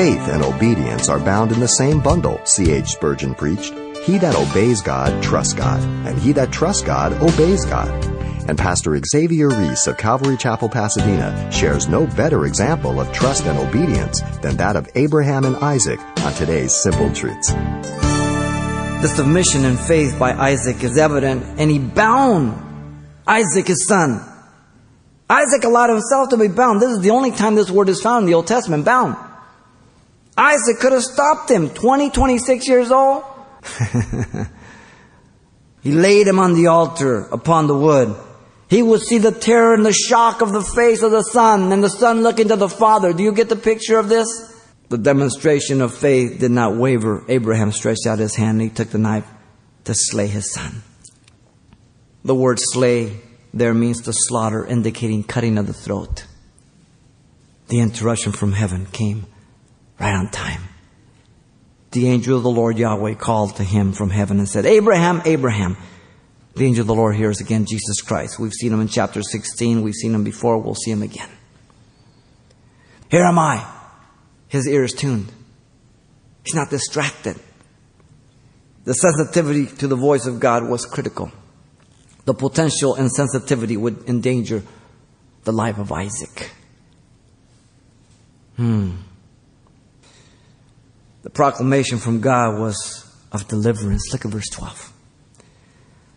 Faith and obedience are bound in the same bundle, C.H. Spurgeon preached. He that obeys God trusts God, and he that trusts God obeys God. And Pastor Xavier Reese of Calvary Chapel, Pasadena shares no better example of trust and obedience than that of Abraham and Isaac on today's Simple Truths. The submission and faith by Isaac is evident, and he bound Isaac, his son. Isaac allowed himself to be bound. This is the only time this word is found in the Old Testament, bound. Isaac could have stopped him, 20, 26 years old. he laid him on the altar upon the wood. He would see the terror and the shock of the face of the son, and the son looking to the father. Do you get the picture of this? The demonstration of faith did not waver. Abraham stretched out his hand and he took the knife to slay his son. The word slay there means to slaughter, indicating cutting of the throat. The interruption from heaven came right on time. The angel of the Lord Yahweh called to him from heaven and said, Abraham, Abraham. The angel of the Lord here is again Jesus Christ. We've seen him in chapter 16. We've seen him before. We'll see him again. Here am I. His ear is tuned. He's not distracted. The sensitivity to the voice of God was critical. The potential insensitivity would endanger the life of Isaac. Hmm. The proclamation from God was of deliverance. Look at verse 12.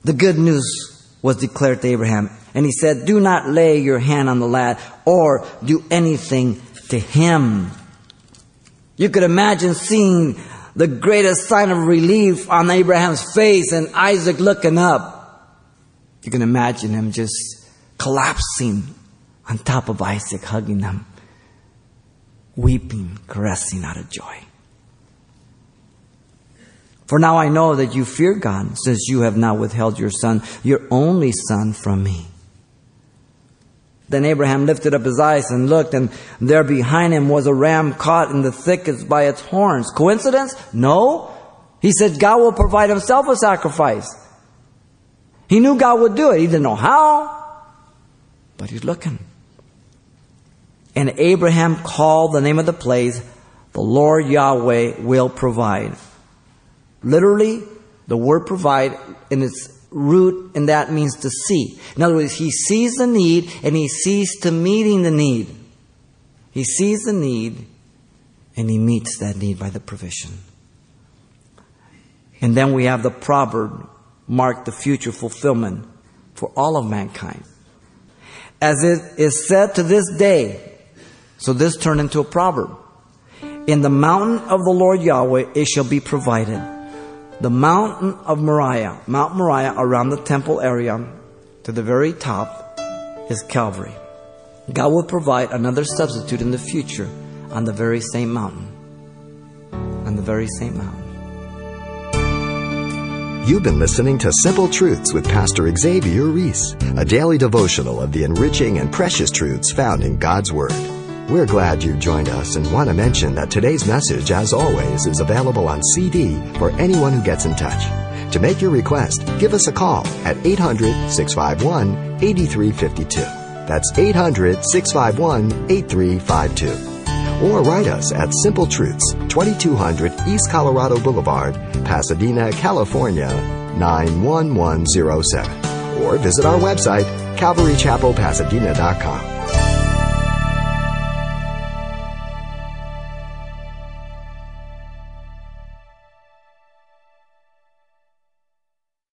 The good news was declared to Abraham, and he said, Do not lay your hand on the lad or do anything to him. You could imagine seeing the greatest sign of relief on Abraham's face and Isaac looking up. You can imagine him just collapsing on top of Isaac, hugging him, weeping, caressing out of joy. For now I know that you fear God, since you have not withheld your son, your only son, from me. Then Abraham lifted up his eyes and looked, and there behind him was a ram caught in the thickets by its horns. Coincidence? No. He said God will provide himself a sacrifice. He knew God would do it. He didn't know how, but he's looking. And Abraham called the name of the place, the Lord Yahweh will provide. Literally, the word provide in its root, and that means to see. In other words, he sees the need and he sees to meeting the need. He sees the need and he meets that need by the provision. And then we have the proverb mark the future fulfillment for all of mankind. As it is said to this day, so this turned into a proverb. In the mountain of the Lord Yahweh it shall be provided. The mountain of Moriah, Mount Moriah around the temple area to the very top is Calvary. God will provide another substitute in the future on the very same mountain. On the very same mountain. You've been listening to Simple Truths with Pastor Xavier Reese, a daily devotional of the enriching and precious truths found in God's Word. We're glad you joined us and want to mention that today's message, as always, is available on CD for anyone who gets in touch. To make your request, give us a call at 800 651 8352. That's 800 651 8352 or write us at Simple Truths, 2200 East Colorado Boulevard, Pasadena, California, 91107. Or visit our website, CalvaryChapelPasadena.com.